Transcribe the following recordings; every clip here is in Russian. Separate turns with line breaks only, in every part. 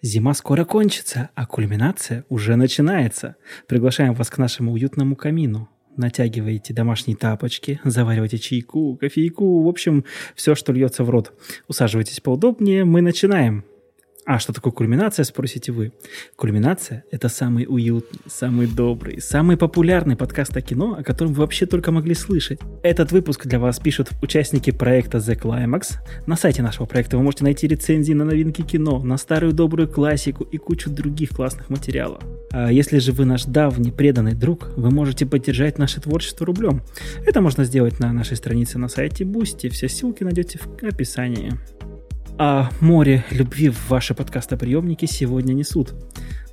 Зима скоро кончится, а кульминация уже начинается. Приглашаем вас к нашему уютному камину. Натягиваете домашние тапочки, заваривайте чайку, кофейку, в общем, все, что льется в рот. Усаживайтесь поудобнее, мы начинаем. А что такое кульминация, спросите вы? Кульминация – это самый уютный, самый добрый, самый популярный подкаст о кино, о котором вы вообще только могли слышать. Этот выпуск для вас пишут участники проекта The Climax. На сайте нашего проекта вы можете найти рецензии на новинки кино, на старую добрую классику и кучу других классных материалов. А если же вы наш давний преданный друг, вы можете поддержать наше творчество рублем. Это можно сделать на нашей странице на сайте Boosty. Все ссылки найдете в описании. А море любви в ваши подкастоприемники сегодня несут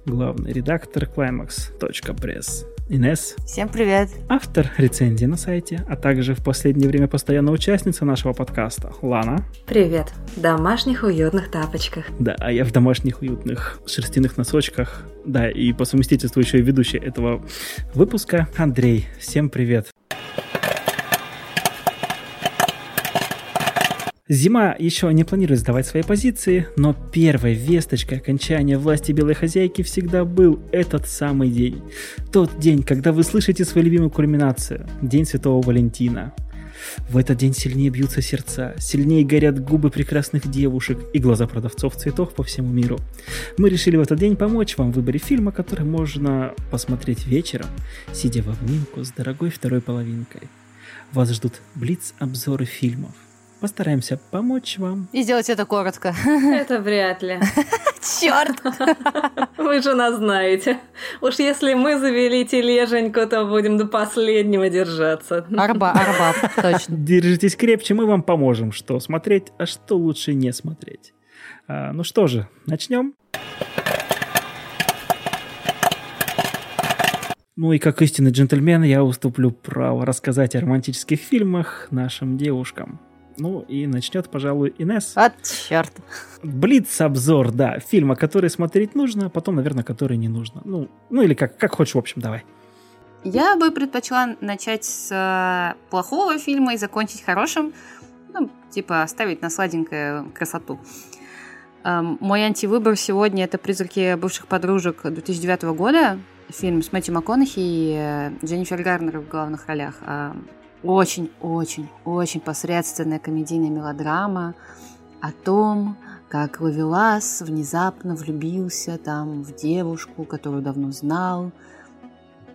главный редактор climax.press Инес.
Всем привет.
Автор рецензии на сайте, а также в последнее время постоянная участница нашего подкаста Лана.
Привет. В домашних уютных тапочках.
Да, а я в домашних уютных шерстяных носочках. Да, и по совместительству еще и ведущий этого выпуска Андрей. Всем привет. Зима еще не планирует сдавать свои позиции, но первой весточкой окончания власти белой хозяйки всегда был этот самый день. Тот день, когда вы слышите свою любимую кульминацию – День Святого Валентина. В этот день сильнее бьются сердца, сильнее горят губы прекрасных девушек и глаза продавцов цветов по всему миру. Мы решили в этот день помочь вам в выборе фильма, который можно посмотреть вечером, сидя в обнимку с дорогой второй половинкой. Вас ждут блиц-обзоры фильмов, Постараемся помочь вам.
И сделать это коротко.
Это вряд ли.
Черт!
Вы же нас знаете. Уж если мы завели тележеньку, то будем до последнего держаться.
Арба, арба, точно.
Держитесь крепче, мы вам поможем, что смотреть, а что лучше не смотреть. А, ну что же, начнем? Ну и как истинный джентльмен я уступлю право рассказать о романтических фильмах нашим девушкам. Ну и начнет, пожалуй, Инес.
От черт.
Блиц-обзор, да, фильма, который смотреть нужно, а потом, наверное, который не нужно. Ну, ну или как, как хочешь, в общем, давай.
Я бы предпочла начать с э, плохого фильма и закончить хорошим. Ну, типа оставить на сладенькое красоту. Эм, мой антивыбор сегодня это «Призраки бывших подружек» 2009 года. Фильм с Мэтью МакКонахи и э, Дженнифер Гарнер в главных ролях. Очень-очень-очень посредственная комедийная мелодрама о том, как Лавелас внезапно влюбился там в девушку, которую давно знал.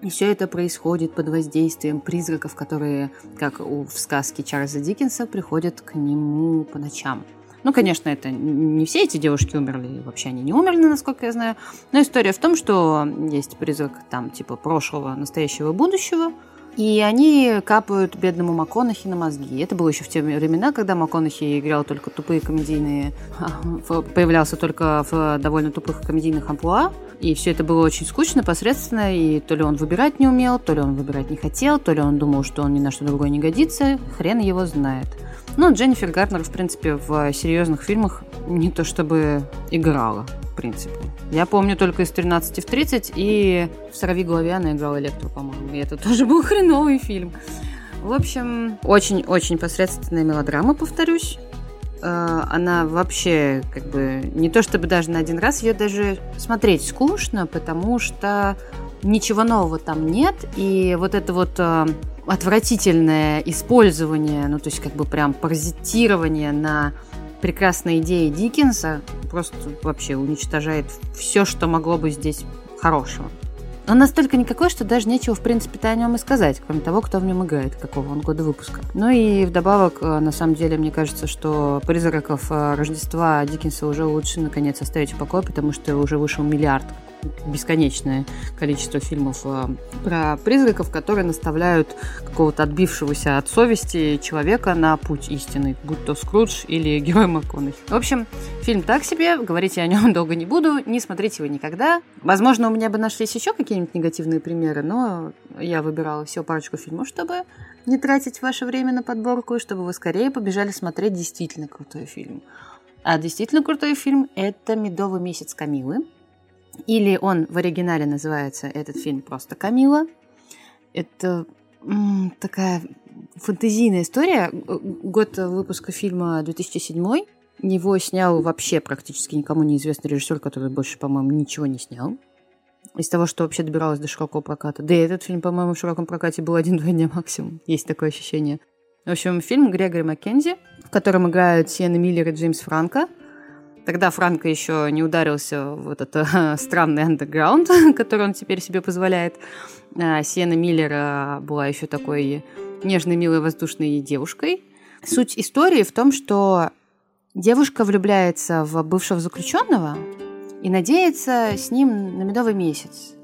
И все это происходит под воздействием призраков, которые, как в сказке Чарльза Диккенса, приходят к нему по ночам. Ну, конечно, это не все эти девушки умерли, вообще они не умерли, насколько я знаю. Но история в том, что есть призрак там типа прошлого, настоящего, будущего – и они капают бедному МакКонахи на мозги. Это было еще в те времена, когда МакКонахи играл только тупые комедийные... появлялся только в довольно тупых комедийных амплуа. И все это было очень скучно, посредственно, и то ли он выбирать не умел, то ли он выбирать не хотел, то ли он думал, что он ни на что другое не годится, хрен его знает. Ну, Дженнифер Гарнер, в принципе, в серьезных фильмах не то чтобы играла, в принципе. Я помню только из 13 в 30 и в «Сорови голове» она играла Электру, по-моему. И это тоже был хреновый фильм. В общем, очень-очень посредственная мелодрама, повторюсь. Э, она вообще, как бы, не то чтобы даже на один раз, ее даже смотреть скучно, потому что ничего нового там нет. И вот это вот э, отвратительное использование, ну, то есть как бы прям паразитирование на прекрасной идеи Диккенса просто вообще уничтожает все, что могло бы здесь хорошего. Он настолько никакой, что даже нечего, в принципе-то, о нем и сказать, кроме того, кто в нем играет, какого он года выпуска. Ну и вдобавок, э, на самом деле, мне кажется, что призраков э, Рождества Диккенса уже лучше, наконец, оставить в покое, потому что уже вышел миллиард бесконечное количество фильмов э, про призраков, которые наставляют какого-то отбившегося от совести человека на путь истины, будь то Скрудж или Герой МакКонахи. В общем, фильм так себе, говорить я о нем долго не буду, не смотрите его никогда. Возможно, у меня бы нашлись еще какие-нибудь негативные примеры, но я выбирала всего парочку фильмов, чтобы не тратить ваше время на подборку, и чтобы вы скорее побежали смотреть действительно крутой фильм. А действительно крутой фильм – это «Медовый месяц Камилы», или он в оригинале называется этот фильм просто «Камила». Это такая фантазийная история. Год выпуска фильма 2007. Его снял вообще практически никому неизвестный режиссер, который больше, по-моему, ничего не снял. Из того, что вообще добиралось до широкого проката. Да и этот фильм, по-моему, в широком прокате был один-два дня максимум. Есть такое ощущение. В общем, фильм Грегори Маккензи, в котором играют Сиена Миллер и Джеймс Франко. Тогда Франко еще не ударился в этот э, странный андерграунд, который он теперь себе позволяет. А Сиена Миллер э, была еще такой нежной, милой, воздушной девушкой. Суть истории в том, что девушка влюбляется в бывшего заключенного и надеется с ним на медовый месяц.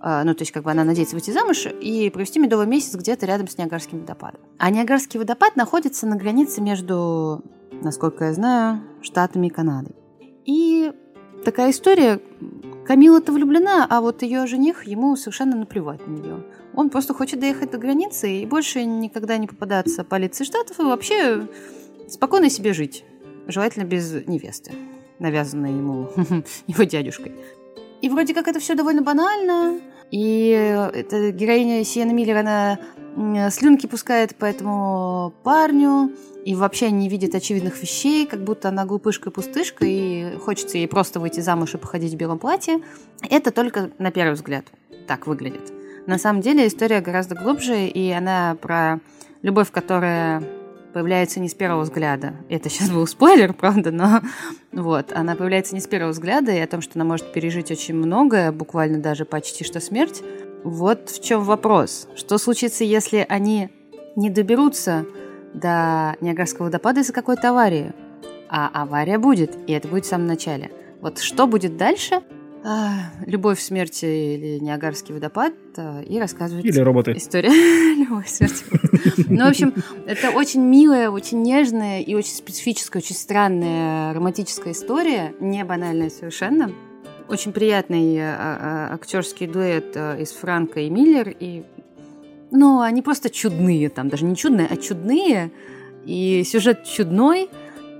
А, ну, то есть, как бы она надеется выйти замуж и провести медовый месяц где-то рядом с Ниагарским водопадом. А Ниагарский водопад находится на границе между, насколько я знаю, Штатами и Канадой. И такая история. Камила-то влюблена, а вот ее жених, ему совершенно наплевать на нее. Он просто хочет доехать до границы и больше никогда не попадаться полиции штатов и вообще спокойно себе жить. Желательно без невесты, навязанной ему его дядюшкой. И вроде как это все довольно банально. И эта героиня Сиена Миллер, она слюнки пускает по этому парню и вообще не видит очевидных вещей, как будто она глупышка-пустышка, и хочется ей просто выйти замуж и походить в белом платье. Это только на первый взгляд так выглядит. На самом деле история гораздо глубже, и она про любовь, которая появляется не с первого взгляда. Это сейчас был спойлер, правда, но вот, она появляется не с первого взгляда, и о том, что она может пережить очень многое, буквально даже почти что смерть. Вот в чем вопрос. Что случится, если они не доберутся до Ниагарского водопада из-за какой-то аварии? А авария будет, и это будет в самом начале. Вот что будет дальше – «Любовь, смерти» или «Ниагарский водопад» а, и рассказывает...
Или роботы.
История «Любовь, смерти». Ну, в общем, это очень милая, очень нежная и очень специфическая, очень странная романтическая история, не банальная совершенно. Очень приятный а, актерский дуэт из Франка и Миллер, и ну, они просто чудные там, даже не чудные, а чудные, и сюжет чудной,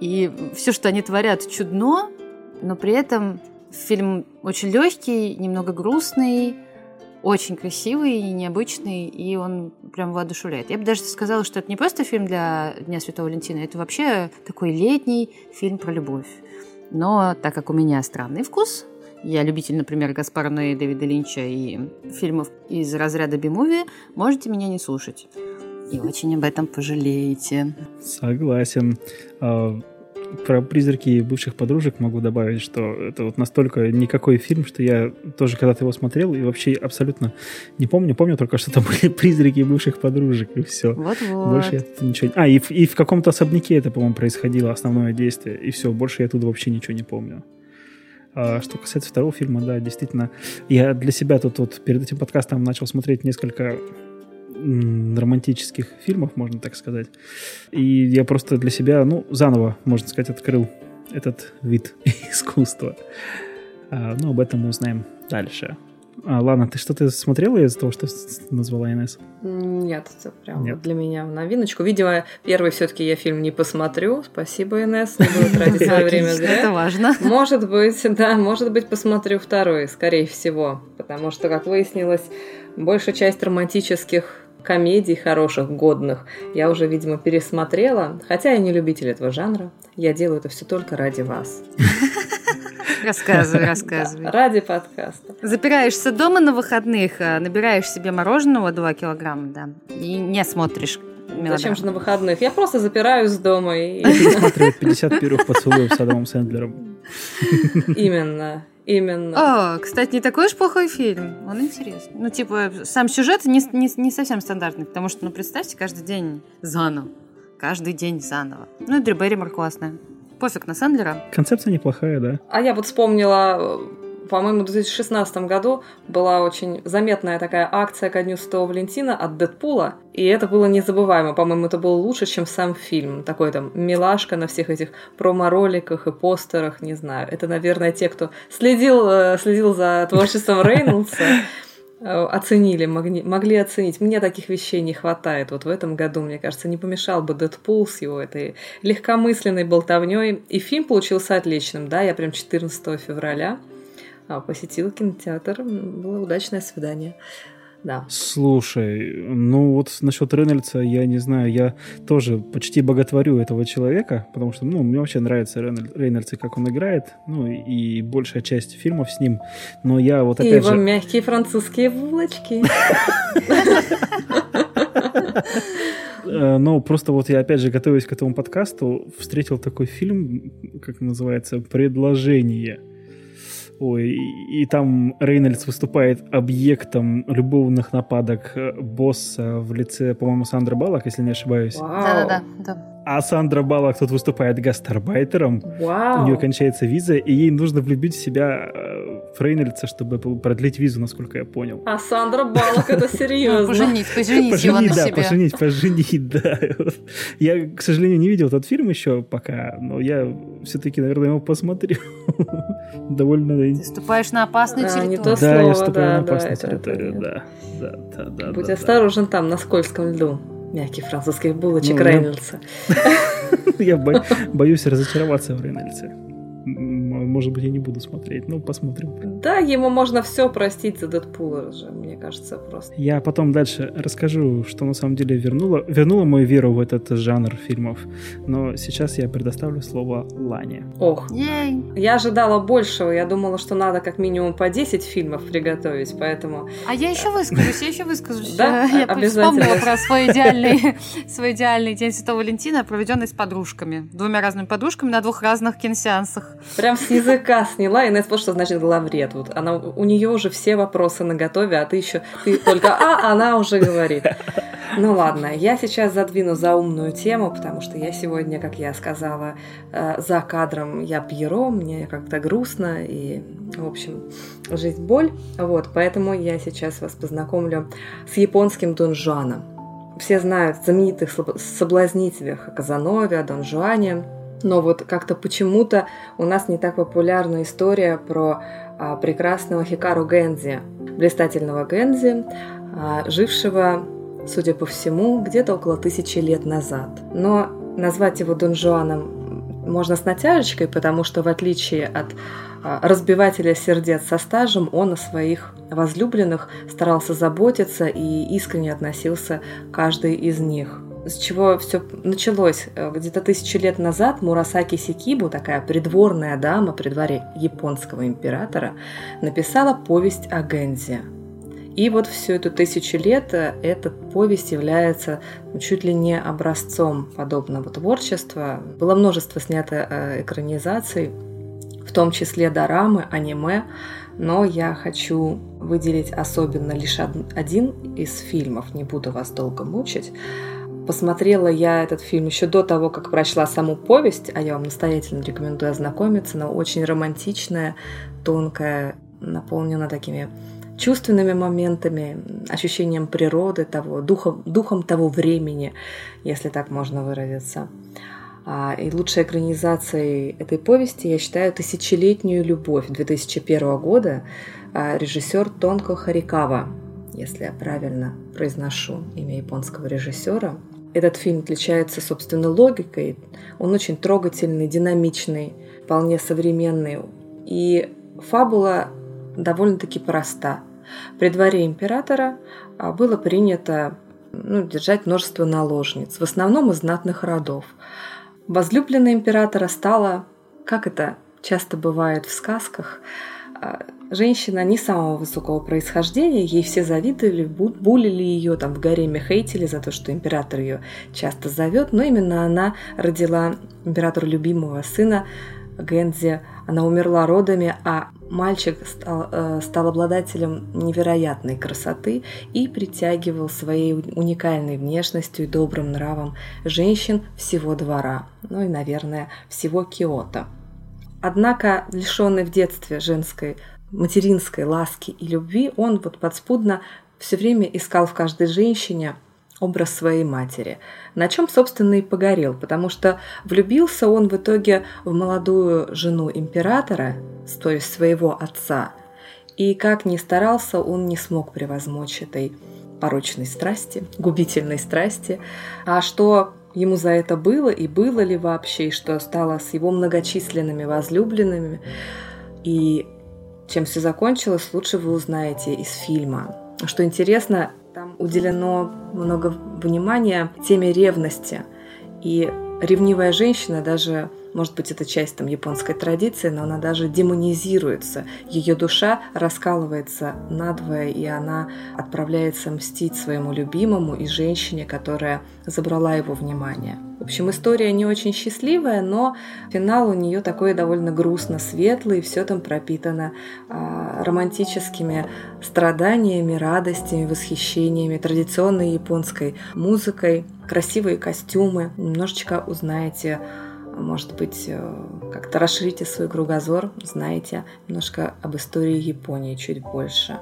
и все, что они творят, чудно, но при этом Фильм очень легкий, немного грустный, очень красивый и необычный, и он прям воодушевляет. Я бы даже сказала, что это не просто фильм для Дня Святого Валентина, это вообще такой летний фильм про любовь. Но так как у меня странный вкус, я любитель, например, Гаспара Ноэ, Дэвида Линча и фильмов из разряда би-муви, можете меня не слушать. И очень об этом пожалеете.
Согласен. Про призраки бывших подружек могу добавить, что это вот настолько никакой фильм, что я тоже когда-то его смотрел и вообще абсолютно не помню. Помню только, что там были призраки бывших подружек и все.
Вот-вот.
Больше я ничего... А, и в, и в каком-то особняке это, по-моему, происходило основное действие. И все, больше я оттуда вообще ничего не помню. А что касается второго фильма, да, действительно, я для себя тут вот перед этим подкастом начал смотреть несколько романтических фильмов, можно так сказать. И я просто для себя, ну, заново, можно сказать, открыл этот вид искусства. А, ну, об этом мы узнаем дальше. А, ладно, ты что-то смотрела из-за того, что назвала Инесс?
Нет, это прям Нет. для меня в новиночку. Видимо, первый все-таки я фильм не посмотрю. Спасибо, Инесс, не буду тратить свое время зря.
Это важно.
Может быть, да, может быть, посмотрю второй, скорее всего. Потому что, как выяснилось, большая часть романтических комедий хороших, годных, я уже, видимо, пересмотрела. Хотя я не любитель этого жанра. Я делаю это все только ради вас.
Рассказывай, рассказывай. Да,
ради подкаста.
Запираешься дома на выходных, а набираешь себе мороженого 2 килограмма, да, и не смотришь
мелодрам. Зачем же на выходных? Я просто запираюсь дома и...
Смотреть 51 поцелуев с Адамом Сэндлером.
Именно. Именно.
О, кстати, не такой уж плохой фильм. Он интересный. Ну, типа, сам сюжет не, не, не совсем стандартный, потому что, ну, представьте, каждый день заново. Каждый день заново. Ну, и Дрю Берримор классная. Пофиг на Сэндлера.
Концепция неплохая, да.
А я вот вспомнила по-моему, в 2016 году была очень заметная такая акция ко Дню Святого Валентина от Дэдпула, и это было незабываемо. По-моему, это было лучше, чем сам фильм. Такой там милашка на всех этих промо-роликах и постерах, не знаю. Это, наверное, те, кто следил, э, следил за творчеством Рейнольдса, э, оценили, могли, могли оценить. Мне таких вещей не хватает. Вот в этом году, мне кажется, не помешал бы Дэдпул с его этой легкомысленной болтовней. И фильм получился отличным, да, я прям 14 февраля посетил кинотеатр. Было удачное свидание. да.
Слушай, ну вот насчет Рейнольдса, я не знаю, я тоже почти боготворю этого человека, потому что, ну, мне вообще нравится Рейнольдс и как он играет, ну, и большая часть фильмов с ним, но я вот опять
и его
же...
мягкие французские булочки.
Э, но просто вот я опять же, готовясь к этому подкасту, встретил такой фильм, как называется, «Предложение». Ой, и, и там Рейнольдс выступает объектом любовных нападок э, босса в лице, по-моему, Сандры Баллок, если не ошибаюсь.
Да-да-да.
А Сандра Баллок тут выступает гастарбайтером.
Вау.
У нее кончается виза, и ей нужно влюбить в себя э, в Рейнольдса, чтобы продлить визу, насколько я понял.
А Сандра Баллок, это серьезно.
Поженить, поженить его на
да,
себе.
Поженить, поженить, да. Я, к сожалению, не видел этот фильм еще пока, но я все-таки, наверное, его посмотрю. Довольно...
Ты ступаешь на опасную территорию.
то
Да, я
слово,
ступаю
да,
на опасную территорию, да. Да, да, да.
Будь осторожен там, на скользком льду. Мягких французских булочек
Ну,
Рейнольдса.
да. Я бо- боюсь разочароваться в Рейнольдсе. Может быть, я не буду смотреть, ну, посмотрим.
Да, ему можно все простить за Дэдпула же, мне кажется, просто.
Я потом дальше расскажу, что на самом деле вернуло, вернуло мою веру в этот жанр фильмов. Но сейчас я предоставлю слово Лане.
Ох,
Ей.
я ожидала большего. Я думала, что надо как минимум по 10 фильмов приготовить, поэтому...
А я еще выскажусь, я еще выскажусь.
Да,
я
обязательно.
вспомнила про свой идеальный, свой идеальный день Святого Валентина, проведенный с подружками. Двумя разными подружками на двух разных киносеансах.
Прям с языка сняла, и Инесс, что значит главред. Вот она, у нее уже все вопросы на готове, а ты еще, ты только «а», она уже говорит. Ну ладно, я сейчас задвину за умную тему, потому что я сегодня, как я сказала, э, за кадром я Пьеро, мне как-то грустно, и, в общем, жизнь боль. Вот, поэтому я сейчас вас познакомлю с японским Дон Жуаном. Все знают знаменитых соблазнителях о Казанове, о Дон Жуане, но вот как-то почему-то у нас не так популярна история про а, прекрасного Хикару Гензи, блистательного Гензи, а, жившего, судя по всему, где-то около тысячи лет назад. Но назвать его Дон Жуаном можно с натяжечкой, потому что в отличие от а, разбивателя сердец со стажем, он о своих возлюбленных старался заботиться и искренне относился к каждой из них с чего все началось. Э, Где-то тысячу лет назад Мурасаки Сикибу, такая придворная дама при дворе японского императора, написала повесть о Гензе. И вот всю эту тысячу лет э, эта повесть является ну, чуть ли не образцом подобного творчества. Было множество снято э, экранизаций, в том числе дорамы, аниме, но я хочу выделить особенно лишь од- один из фильмов, не буду вас долго мучить. Посмотрела я этот фильм еще до того, как прочла саму повесть, а я вам настоятельно рекомендую ознакомиться. Она очень романтичная, тонкая, наполнена такими чувственными моментами, ощущением природы, того, духом, духом того времени, если так можно выразиться. А, И лучшей экранизацией этой повести я считаю «Тысячелетнюю любовь» 2001 года а, режиссер Тонко Харикава, если я правильно произношу имя японского режиссера. Этот фильм отличается, собственно, логикой. Он очень трогательный, динамичный, вполне современный. И фабула довольно-таки проста. При дворе императора а, было принято ну, держать множество наложниц, в основном из знатных родов. Возлюбленная императора стала, как это часто бывает в сказках, женщина не самого высокого происхождения, ей все завидовали, бу- булили ее, там в гареме хейтили за то, что император ее часто зовет, но именно она родила императору любимого сына Гензи. Она умерла родами, а мальчик стал, э, стал обладателем невероятной красоты и притягивал своей уникальной внешностью и добрым нравом женщин всего двора, ну и, наверное, всего Киота. Однако, лишенный в детстве женской материнской ласки и любви, он вот подспудно все время искал в каждой женщине образ своей матери, на чем, собственно, и погорел, потому что влюбился он в итоге в молодую жену императора, то есть своего отца, и как ни старался, он не смог превозмочь этой порочной страсти, губительной страсти, а что ему за это было и было ли вообще, и что стало с его многочисленными возлюбленными, и чем все закончилось, лучше вы узнаете из фильма. что интересно, там уделено много внимания теме ревности. И ревнивая женщина даже может быть, это часть там японской традиции, но она даже демонизируется. Ее душа раскалывается надвое, и она отправляется мстить своему любимому и женщине, которая забрала его внимание. В общем, история не очень счастливая, но финал у нее такой довольно грустно светлый, все там пропитано а, романтическими страданиями, радостями, восхищениями, традиционной японской музыкой, красивые костюмы. Немножечко узнаете может быть, э, как-то расширите свой кругозор, знаете немножко об истории Японии чуть больше.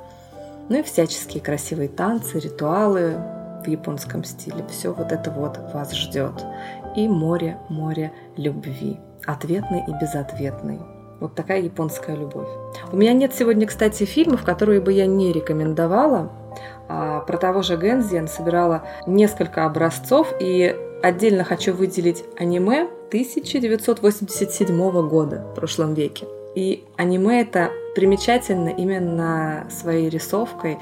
Ну и всяческие красивые танцы, ритуалы в японском стиле. Все вот это вот вас ждет. И море, море любви. Ответный и безответный. Вот такая японская любовь. У меня нет сегодня, кстати, фильмов, которые бы я не рекомендовала. А, про того же Гензи я собирала несколько образцов, и отдельно хочу выделить аниме 1987 года в прошлом веке. И аниме это примечательно именно своей рисовкой.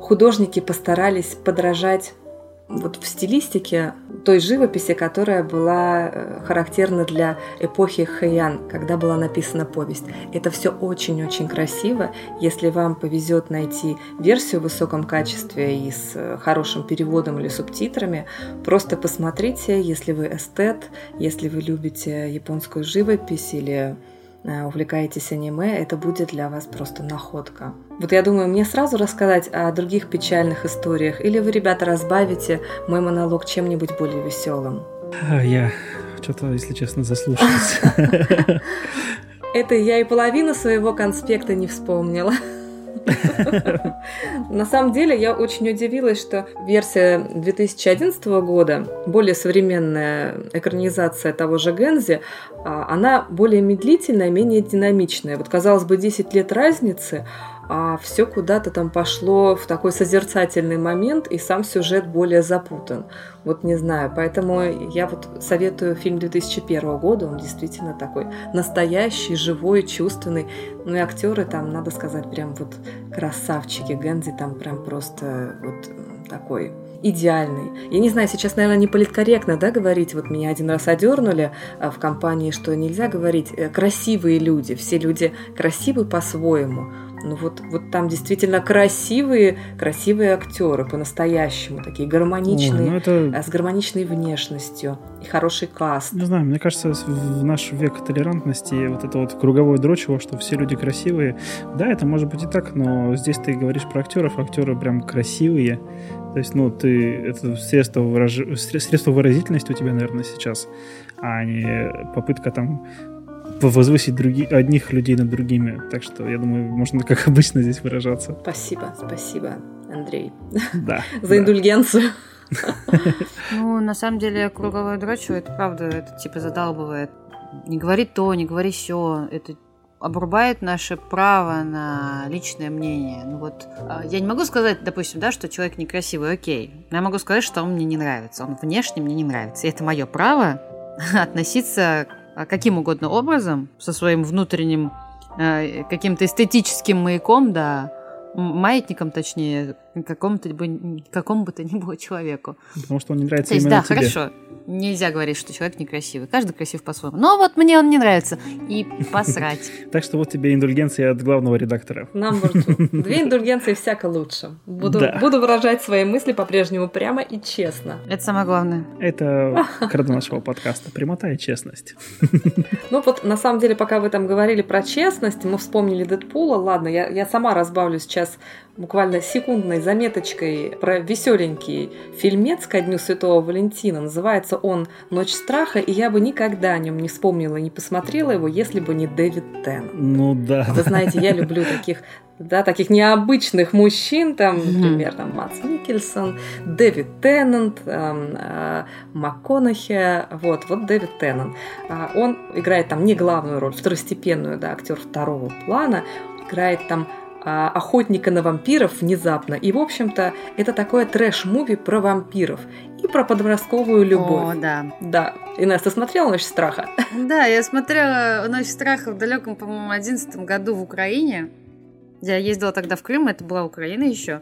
Художники постарались подражать вот в стилистике той живописи, которая была э, характерна для эпохи Хэйян, когда была написана повесть. Это все очень-очень красиво. Если вам повезет найти версию в высоком качестве и с э, хорошим переводом или субтитрами, просто посмотрите, если вы эстет, если вы любите японскую живопись или увлекаетесь аниме, это будет для вас просто находка. Вот я думаю, мне сразу рассказать о других печальных историях, или вы, ребята, разбавите мой монолог чем-нибудь более веселым?
А, я что-то, если честно, заслушался.
Это я и половину своего конспекта не вспомнила. На самом деле я очень удивилась, что версия 2011 года, более современная экранизация того же Гензи, а, она более медлительная, менее динамичная. Вот казалось бы 10 лет разницы, а все куда-то там пошло в такой созерцательный момент, и сам сюжет более запутан. Вот не знаю, поэтому я вот советую фильм 2001 года, он действительно такой настоящий, живой, чувственный. Ну и актеры там, надо сказать, прям вот красавчики. Гэнзи там прям просто вот такой идеальный. Я не знаю, сейчас, наверное, не политкорректно, да, говорить, вот меня один раз одернули а, в компании, что нельзя говорить э, красивые люди, все люди красивы по-своему. Ну вот, вот там действительно красивые, красивые актеры по-настоящему, такие гармоничные, О, ну это... с гармоничной внешностью и хороший каст.
Не знаю, мне кажется, в наш век толерантности вот это вот круговое дрочево, что все люди красивые, да, это может быть и так, но здесь ты говоришь про актеров, актеры прям красивые, то есть, ну, ты, это средство, выраж... средство выразительности у тебя, наверное, сейчас, а не попытка там возвысить други, одних людей над другими. Так что, я думаю, можно как обычно здесь выражаться.
Спасибо, спасибо, Андрей.
Да.
За индульгенцию.
Ну, на самом деле, круговое дрочево, это правда, это типа задалбывает. Не говори то, не говори все. Это обрубает наше право на личное мнение. Ну вот, а, я не могу сказать, допустим, да, что человек некрасивый, окей. Но я могу сказать, что он мне не нравится. Он внешне мне не нравится. И это мое право относиться каким угодно образом, со своим внутренним э, каким-то эстетическим маяком, да, маятником, точнее, какому-то какому бы то ни было человеку.
Потому что он не нравится
То есть,
именно
да,
тебе.
хорошо. Нельзя говорить, что человек некрасивый. Каждый красив по-своему. Но вот мне он не нравится. И посрать.
Так что вот тебе индульгенция от главного редактора.
Two. Две индульгенции всяко лучше. Буду, буду выражать свои мысли по-прежнему прямо и честно.
Это самое главное.
Это крадо нашего подкаста. Прямота и честность.
Ну вот, на самом деле, пока вы там говорили про честность, мы вспомнили Дэдпула. Ладно, я, я сама разбавлю сейчас буквально секундной заметочкой про веселенький фильмец ко Дню Святого Валентина. Называется он «Ночь страха», и я бы никогда о нем не вспомнила и не посмотрела его, если бы не Дэвид Тен.
Ну да.
Вы знаете, я люблю таких да, таких необычных мужчин, там, например, там, Мац Микельсон, Дэвид Теннант, эм, э, МакКонахи, вот, вот Дэвид Теннант. Э, он играет там не главную роль, второстепенную, да, актер второго плана, играет там а, охотника на вампиров внезапно. И, в общем-то, это такое трэш-муви про вампиров и про подростковую любовь.
О, да.
Да. Инесс, ты смотрела «Ночь страха»?
Да, я смотрела «Ночь страха» в далеком, по-моему, одиннадцатом году в Украине. Я ездила тогда в Крым, это была Украина еще.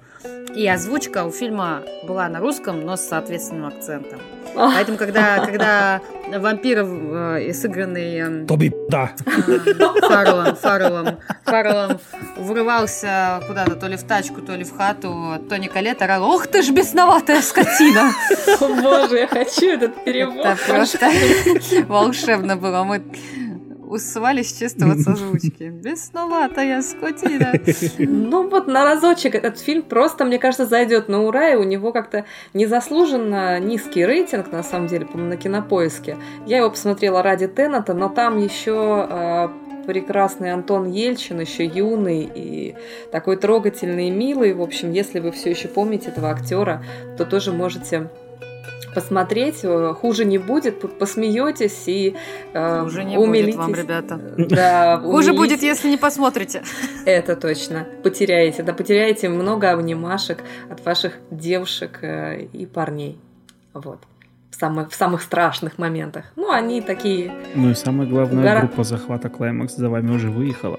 И озвучка у фильма была на русском, но с соответственным акцентом. Поэтому, когда, когда вампиров, э, сыгранный... Э,
Тоби, да.
Э, Фарреллом, Фарреллом, Фарреллом врывался куда-то, то ли в тачку, то ли в хату, Тони Калет орал, ох ты ж бесноватая скотина!
Боже, я хочу этот перевод.
Это просто волшебно было. Мы вот с озвучки. Бесноватая скотина.
Ну вот на разочек этот фильм просто, мне кажется, зайдет на ура, и у него как-то незаслуженно низкий рейтинг, на самом деле, на кинопоиске. Я его посмотрела ради Теннета, но там еще э, прекрасный Антон Ельчин, еще юный и такой трогательный и милый. В общем, если вы все еще помните этого актера, то тоже можете посмотреть, э, хуже не будет, посмеетесь и
э, Хуже не умилитесь. будет вам, ребята.
Да,
хуже будет, если не посмотрите.
Это точно. Потеряете. Да, потеряете много обнимашек от ваших девушек э, и парней. Вот. В самых, в самых страшных моментах. Ну, они такие...
Ну и самое главное, гора... группа захвата Клаймакс за вами уже выехала.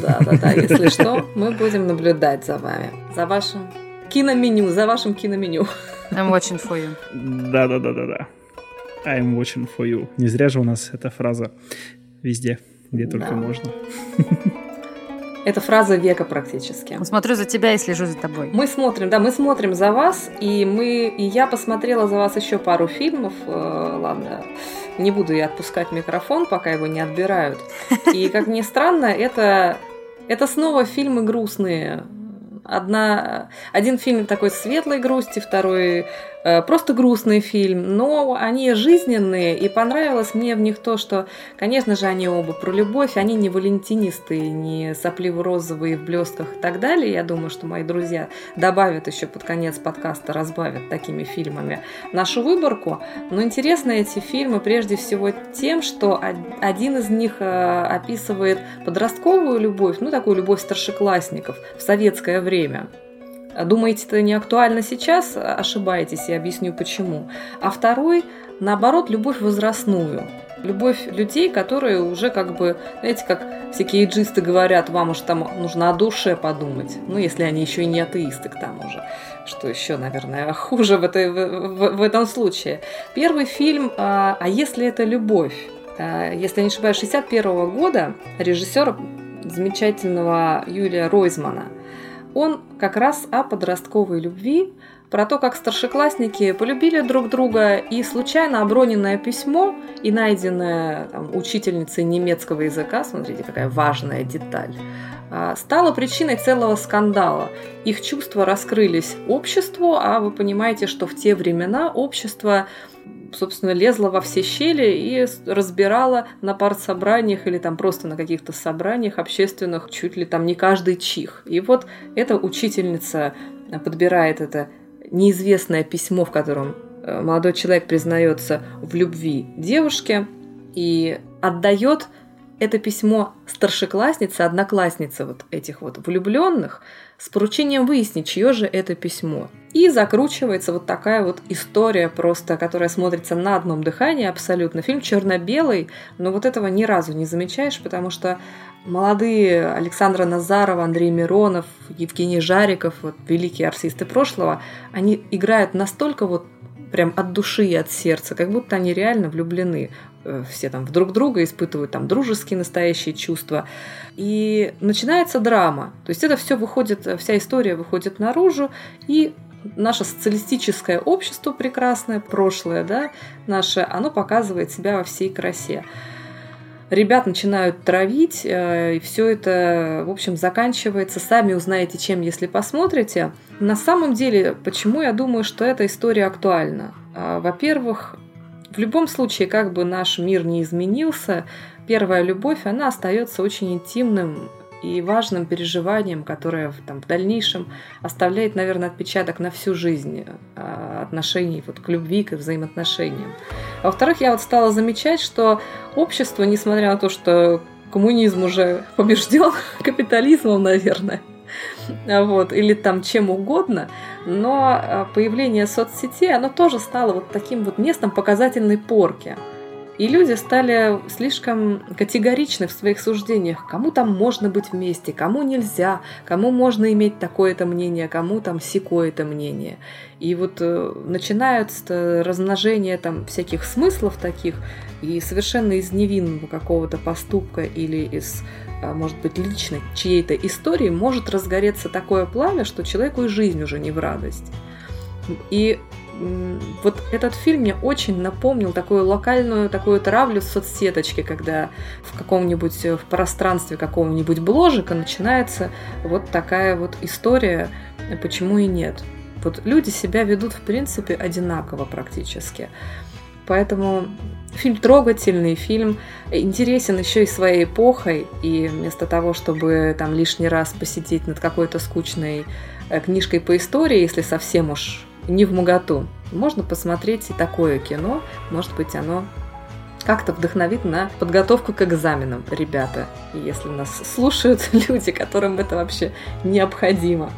Да, да, да. Если что, мы будем наблюдать за вами. За вашим киноменю, за вашим киноменю.
I'm watching for you.
Да-да-да-да-да. I'm watching for you. Не зря же у нас эта фраза везде, где только да. можно.
Это фраза века практически.
Смотрю за тебя и слежу за тобой.
Мы смотрим, да, мы смотрим за вас, и мы, и я посмотрела за вас еще пару фильмов. Э, ладно, не буду я отпускать микрофон, пока его не отбирают. И как ни странно, это это снова фильмы грустные, Одна, один фильм такой светлой грусти, второй просто грустный фильм, но они жизненные, и понравилось мне в них то, что, конечно же, они оба про любовь, они не валентинисты, не сопливо-розовые в блестках и так далее. Я думаю, что мои друзья добавят еще под конец подкаста, разбавят такими фильмами нашу выборку. Но интересны эти фильмы прежде всего тем, что один из них э, описывает подростковую любовь, ну такую любовь старшеклассников в советское время. Думаете, это не актуально сейчас? Ошибаетесь, я объясню почему. А второй, наоборот, любовь возрастную. Любовь людей, которые уже как бы, знаете, как всякие эйджисты говорят, вам уж там нужно о душе подумать. Ну, если они еще и не атеисты к тому же. Что еще, наверное, хуже в, этой, в, в, этом случае. Первый фильм «А, а если это любовь?» а, Если я не ошибаюсь, 61 года режиссера замечательного Юлия Ройзмана – он как раз о подростковой любви, про то, как старшеклассники полюбили друг друга, и случайно оброненное письмо и найденное там, учительницей немецкого языка, смотрите, какая важная деталь, а, стало причиной целого скандала. Их чувства раскрылись обществу, а вы понимаете, что в те времена общество собственно, лезла во все щели и разбирала на партсобраниях или там просто на каких-то собраниях общественных чуть ли там не каждый чих. И вот эта учительница подбирает это неизвестное письмо, в котором э, молодой человек признается в любви девушке и отдает это письмо старшекласснице, однокласснице вот этих вот влюбленных с поручением выяснить, чье же это письмо. И закручивается вот такая вот история просто, которая смотрится на одном дыхании абсолютно. Фильм черно-белый, но вот этого ни разу не замечаешь, потому что молодые Александра Назарова, Андрей Миронов, Евгений Жариков, вот великие артисты прошлого, они играют настолько вот прям от души и от сердца, как будто они реально влюблены. Э, все там в друг друга испытывают там дружеские настоящие чувства. И начинается драма. То есть это все выходит, вся история выходит наружу, и наше социалистическое общество прекрасное, прошлое, да, наше, оно показывает себя во всей красе. Ребят начинают травить, э, и все это, в общем, заканчивается. Сами узнаете, чем, если посмотрите. На самом деле, почему я думаю, что эта история актуальна? А, во-первых, в любом случае, как бы наш мир не изменился, первая любовь, она остается очень интимным и важным переживанием, которое там, в дальнейшем оставляет, наверное, отпечаток на всю жизнь а, отношений вот, к любви, к взаимоотношениям. А во-вторых, я вот стала замечать, что общество, несмотря на то, что коммунизм уже побежден капитализмом, наверное, вот, или там чем угодно, но а, появление соцсетей, оно тоже стало вот таким вот местом показательной порки. И люди стали слишком категоричны в своих суждениях. Кому там можно быть вместе, кому нельзя, кому можно иметь такое-то мнение, кому там секое-то мнение. И вот э, начинается размножение там всяких смыслов таких, и совершенно из невинного какого-то поступка или из, а, может быть, личной чьей-то истории может разгореться такое пламя, что человеку и жизнь уже не в радость. И вот этот фильм мне очень напомнил такую локальную такую травлю в соцсеточке, когда в каком-нибудь э, в пространстве какого-нибудь бложика начинается вот такая вот история, почему и нет. Вот люди себя ведут в принципе одинаково практически. Поэтому фильм трогательный, фильм интересен еще и своей эпохой, и вместо того, чтобы там лишний раз посидеть над какой-то скучной э, книжкой по истории, если совсем уж не в моготу. Можно посмотреть и такое кино. Может быть, оно как-то вдохновит на подготовку к экзаменам, ребята. если нас слушают люди, которым это вообще необходимо.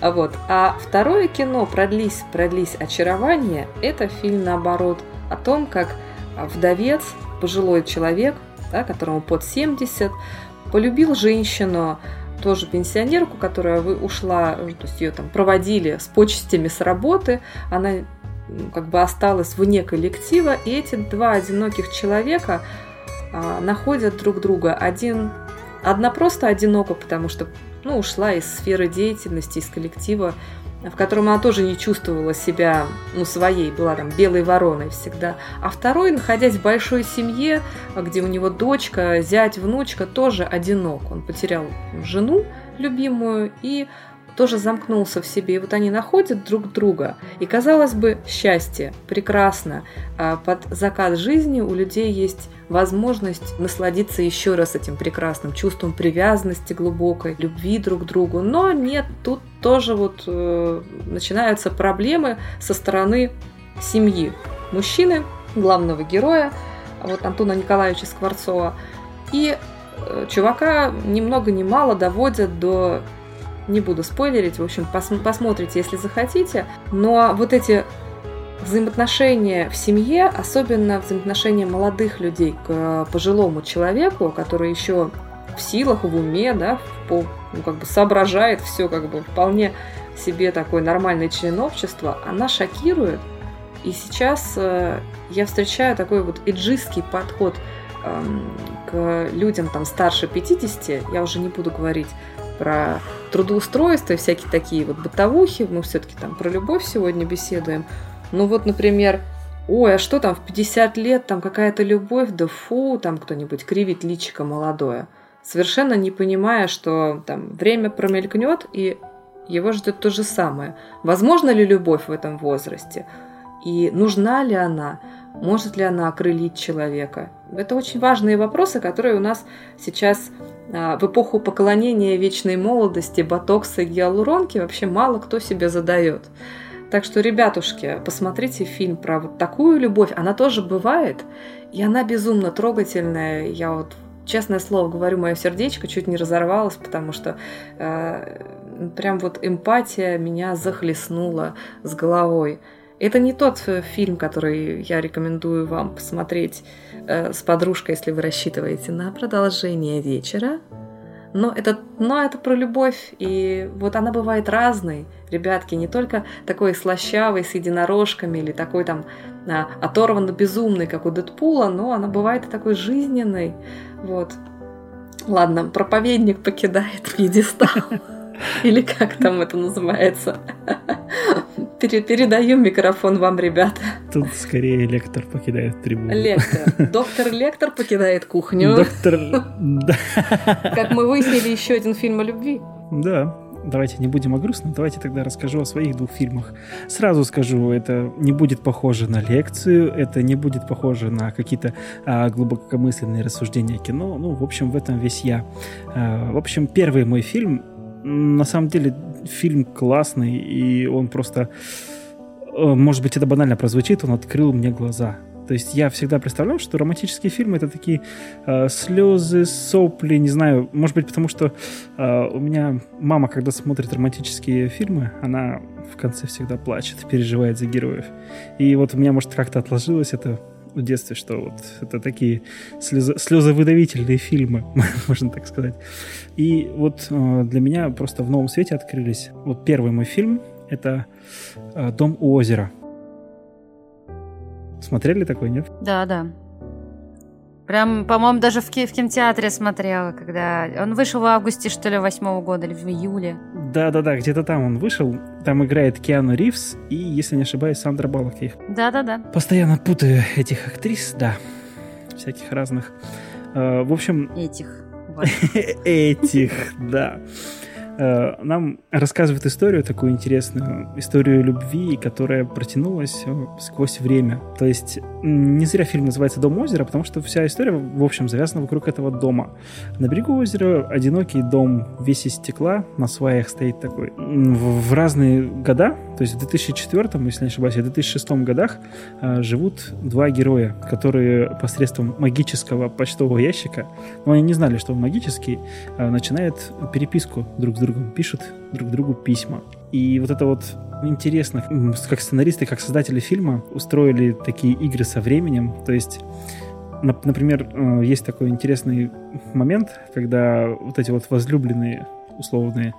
А вот. А второе кино «Продлись, продлись очарование» – это фильм, наоборот, о том, как вдовец, пожилой человек, да, которому под 70, полюбил женщину, тоже пенсионерку, которая ушла, то есть ее там проводили с почестями с работы, она как бы осталась вне коллектива, и эти два одиноких человека а, находят друг друга. Один, одна просто одинока, потому что ну, ушла из сферы деятельности, из коллектива, в котором она тоже не чувствовала себя ну, своей, была там белой вороной всегда. А второй, находясь в большой семье, где у него дочка, зять, внучка, тоже одинок. Он потерял жену любимую и тоже замкнулся в себе. И вот они находят друг друга. И, казалось бы, счастье, прекрасно. А под закат жизни у людей есть возможность насладиться еще раз этим прекрасным чувством привязанности глубокой, любви друг к другу. Но нет, тут тоже вот э, начинаются проблемы со стороны семьи. Мужчины, главного героя, вот Антона Николаевича Скворцова, и э, чувака ни много ни мало доводят до не буду спойлерить, в общем, пос посмотрите, если захотите. Но вот эти взаимоотношения в семье, особенно взаимоотношения молодых людей к пожилому человеку, который еще в силах, в уме, да, по, ну, как бы соображает все, как бы вполне себе такой нормальный член она шокирует. И сейчас э, я встречаю такой вот иджистский подход э, к людям там старше 50, я уже не буду говорить про трудоустройство и всякие такие вот бытовухи, мы все-таки там про любовь сегодня беседуем, ну вот, например, ой, а что там в 50 лет, там какая-то любовь, да фу, там кто-нибудь кривит личико молодое. Совершенно не понимая, что там время промелькнет, и его ждет то же самое. Возможно ли любовь в этом возрасте? И нужна ли она? Может ли она окрылить человека? Это очень важные вопросы, которые у нас сейчас а, в эпоху поклонения вечной молодости, ботокса и гиалуронки вообще мало кто себе задает. Так что, ребятушки, посмотрите фильм про вот такую любовь. Она тоже бывает, и она безумно трогательная. Я вот, честное слово говорю, мое сердечко чуть не разорвалось, потому что э, прям вот эмпатия меня захлестнула с головой. Это не тот э, фильм, который я рекомендую вам посмотреть э, с подружкой, если вы рассчитываете на продолжение вечера. Но это, но это про любовь, и вот она бывает разной, ребятки, не только такой слащавый с единорожками или такой там оторванно безумный, как у Дэдпула, но она бывает и такой жизненной, вот. Ладно, проповедник покидает пьедестал. Или как там это называется? Передаю микрофон вам, ребята.
Тут скорее лектор покидает трибуну.
Лектор. Доктор Лектор покидает кухню.
Доктор...
Как мы выяснили, еще один фильм о любви.
Да, давайте не будем о грустном, давайте тогда расскажу о своих двух фильмах. Сразу скажу, это не будет похоже на лекцию, это не будет похоже на какие-то а, глубокомысленные рассуждения кино. Ну, в общем, в этом весь я. А, в общем, первый мой фильм на самом деле фильм классный, и он просто... Э, может быть, это банально прозвучит, он открыл мне глаза. То есть я всегда представлял, что романтические фильмы это такие э, слезы, сопли, не знаю, может быть, потому что э, у меня мама, когда смотрит романтические фильмы, она в конце всегда плачет, переживает за героев. И вот у меня, может, как-то отложилось это в детстве, что вот это такие слезо, слезовыдавительные фильмы, можно так сказать. И вот э, для меня просто в новом свете открылись. Вот первый мой фильм — это э, «Дом у озера». Смотрели такой, нет?
Да, да. Прям, по-моему, даже в, ки- в кинотеатре смотрела, когда... Он вышел в августе, что ли, восьмого года, или в июле.
Да-да-да, где-то там он вышел. Там играет Киану Ривз и, если не ошибаюсь, Сандра Баллок.
Да-да-да.
постоянно путаю, этих актрис, да. Всяких разных. Э, В общем,
Этих.
Этих, да. Э, Нам рассказывает историю такую интересную, историю любви, которая протянулась э, сквозь время. То есть не зря фильм называется «Дом озера», потому что вся история, в общем, завязана вокруг этого дома. На берегу озера одинокий дом, весь из стекла, на сваях стоит такой. В в разные года, то есть в 2004, если не ошибаюсь, и в 2006 годах э, живут два героя, которые посредством магического почтового ящика, но они не знали, что он магический, э, начинают переписку друг с другом, пишут друг другу письма. И вот это вот интересно, как сценаристы, как создатели фильма устроили такие игры со временем, то есть нап- Например, э, есть такой интересный момент, когда вот эти вот возлюбленные условные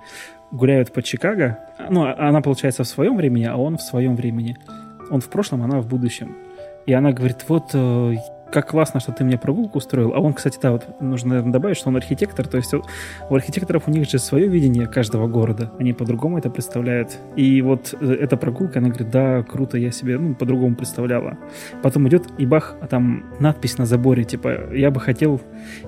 гуляют по Чикаго. Ну, а- она, получается, в своем времени, а он в своем времени. Он в прошлом, она в будущем. И она говорит, вот э, как классно, что ты мне прогулку устроил. А он, кстати, да, вот нужно наверное, добавить, что он архитектор. То есть у архитекторов у них же свое видение каждого города. Они по-другому это представляют. И вот э, эта прогулка, она говорит, да, круто, я себе ну, по-другому представляла. Потом идет и бах, а там надпись на заборе, типа, я бы хотел,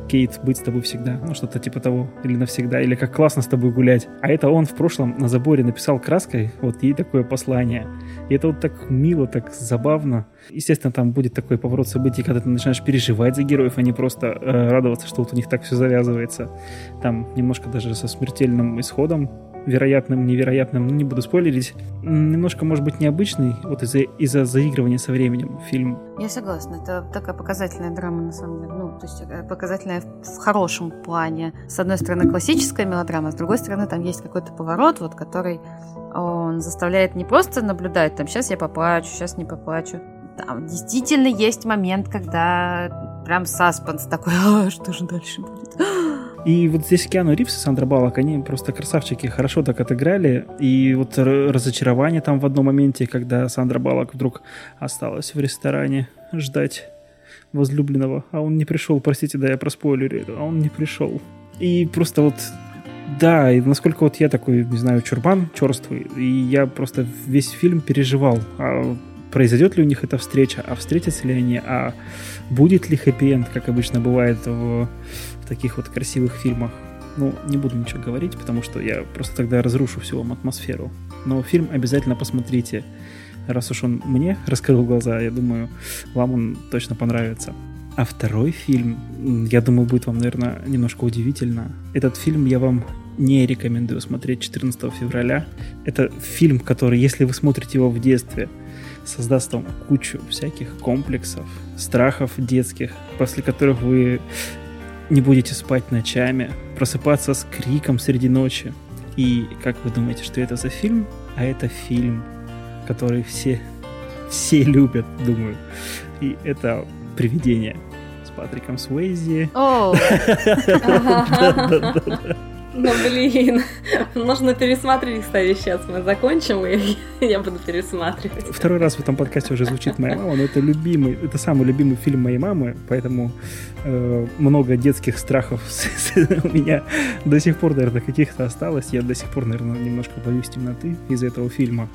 Кейт, быть с тобой всегда. Ну, что-то типа того. Или навсегда. Или как классно с тобой гулять. А это он в прошлом на заборе написал краской вот ей такое послание. И это вот так мило, так забавно. Естественно, там будет такой поворот событий, когда ты начинаешь переживать за героев, а не просто э, радоваться, что вот у них так все завязывается. Там немножко даже со смертельным исходом, вероятным, невероятным, ну, не буду спойлерить. Немножко, может быть, необычный, вот из-за из заигрывания со временем фильм.
Я согласна, это такая показательная драма, на самом деле. Ну, то есть э, показательная в хорошем плане. С одной стороны, классическая мелодрама, с другой стороны, там есть какой-то поворот, вот, который он заставляет не просто наблюдать, там, сейчас я поплачу, сейчас не поплачу. Там действительно есть момент, когда прям саспенс такой, а, что же дальше будет?
И вот здесь Киану Ривз и Сандра Баллок, они просто красавчики, хорошо так отыграли. И вот разочарование там в одном моменте, когда Сандра Баллок вдруг осталась в ресторане ждать возлюбленного, а он не пришел, простите, да, я проспойлерю это, а он не пришел. И просто вот да, и насколько вот я такой, не знаю, чурбан черствый, и я просто весь фильм переживал, а произойдет ли у них эта встреча, а встретятся ли они, а будет ли хэппи-энд, как обычно бывает в, в таких вот красивых фильмах. Ну, не буду ничего говорить, потому что я просто тогда разрушу всю вам атмосферу. Но фильм обязательно посмотрите. Раз уж он мне раскрыл глаза, я думаю, вам он точно понравится. А второй фильм, я думаю, будет вам, наверное, немножко удивительно. Этот фильм я вам не рекомендую смотреть 14 февраля. Это фильм, который, если вы смотрите его в детстве, создаст вам кучу всяких комплексов, страхов детских, после которых вы не будете спать ночами, просыпаться с криком среди ночи. И как вы думаете, что это за фильм? А это фильм, который все, все любят, думаю. И это «Привидение» с Патриком Суэйзи. Да-да-да.
Ну, блин, нужно пересмотреть, кстати, сейчас мы закончим, и я буду пересматривать.
Второй раз в этом подкасте уже звучит моя мама, но это любимый, это самый любимый фильм моей мамы, поэтому э, много детских страхов у меня до сих пор, наверное, каких-то осталось. Я до сих пор, наверное, немножко боюсь темноты из-за этого фильма.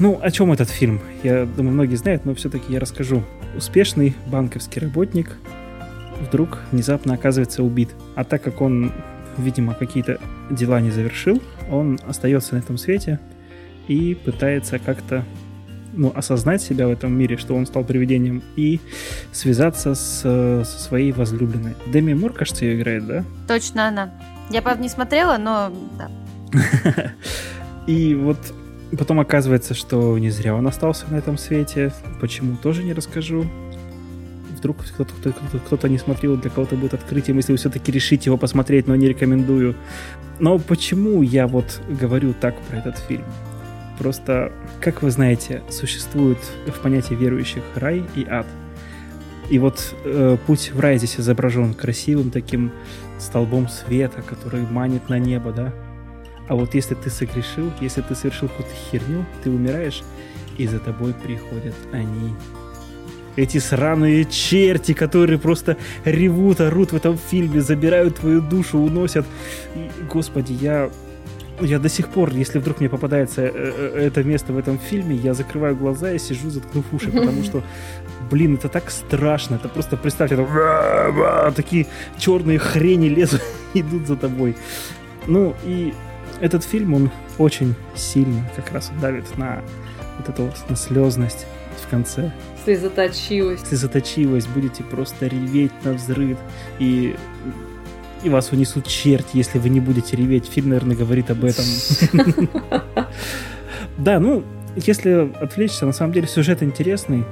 Ну, о чем этот фильм? Я думаю, многие знают, но все-таки я расскажу. Успешный банковский работник вдруг внезапно оказывается убит. А так как он, видимо, какие-то дела не завершил, он остается на этом свете и пытается как-то ну, осознать себя в этом мире, что он стал привидением, и связаться с, со своей возлюбленной. Деми Мур, кажется, ее играет, да?
точно она. Я, правда, не смотрела, но да.
И вот потом оказывается, что не зря он остался на этом свете. Почему, тоже не расскажу. Вдруг кто-то, кто-то, кто-то не смотрел, для кого-то будет открытием, если вы все-таки решите его посмотреть, но не рекомендую. Но почему я вот говорю так про этот фильм? Просто, как вы знаете, существует в понятии верующих рай и ад. И вот э, путь в рай здесь изображен красивым таким столбом света, который манит на небо, да? А вот если ты согрешил, если ты совершил какую-то херню, ты умираешь, и за тобой приходят они. Эти сраные черти, которые просто ревут, орут в этом фильме, забирают твою душу, уносят. И, господи, я я до сих пор, если вдруг мне попадается э, э, это место в этом фильме, я закрываю глаза и сижу, заткнув уши, потому что, блин, это так страшно. Это просто представьте, это, такие черные хрени лезут, идут за тобой. Ну и этот фильм, он очень сильно как раз давит на вот эту вот на слезность в конце.
Слезоточивость.
Слезоточивость. Будете просто реветь на взрыв. И и вас унесут черти, если вы не будете реветь. Фильм, наверное, говорит об этом. Да, ну, если отвлечься, на самом деле сюжет интересный.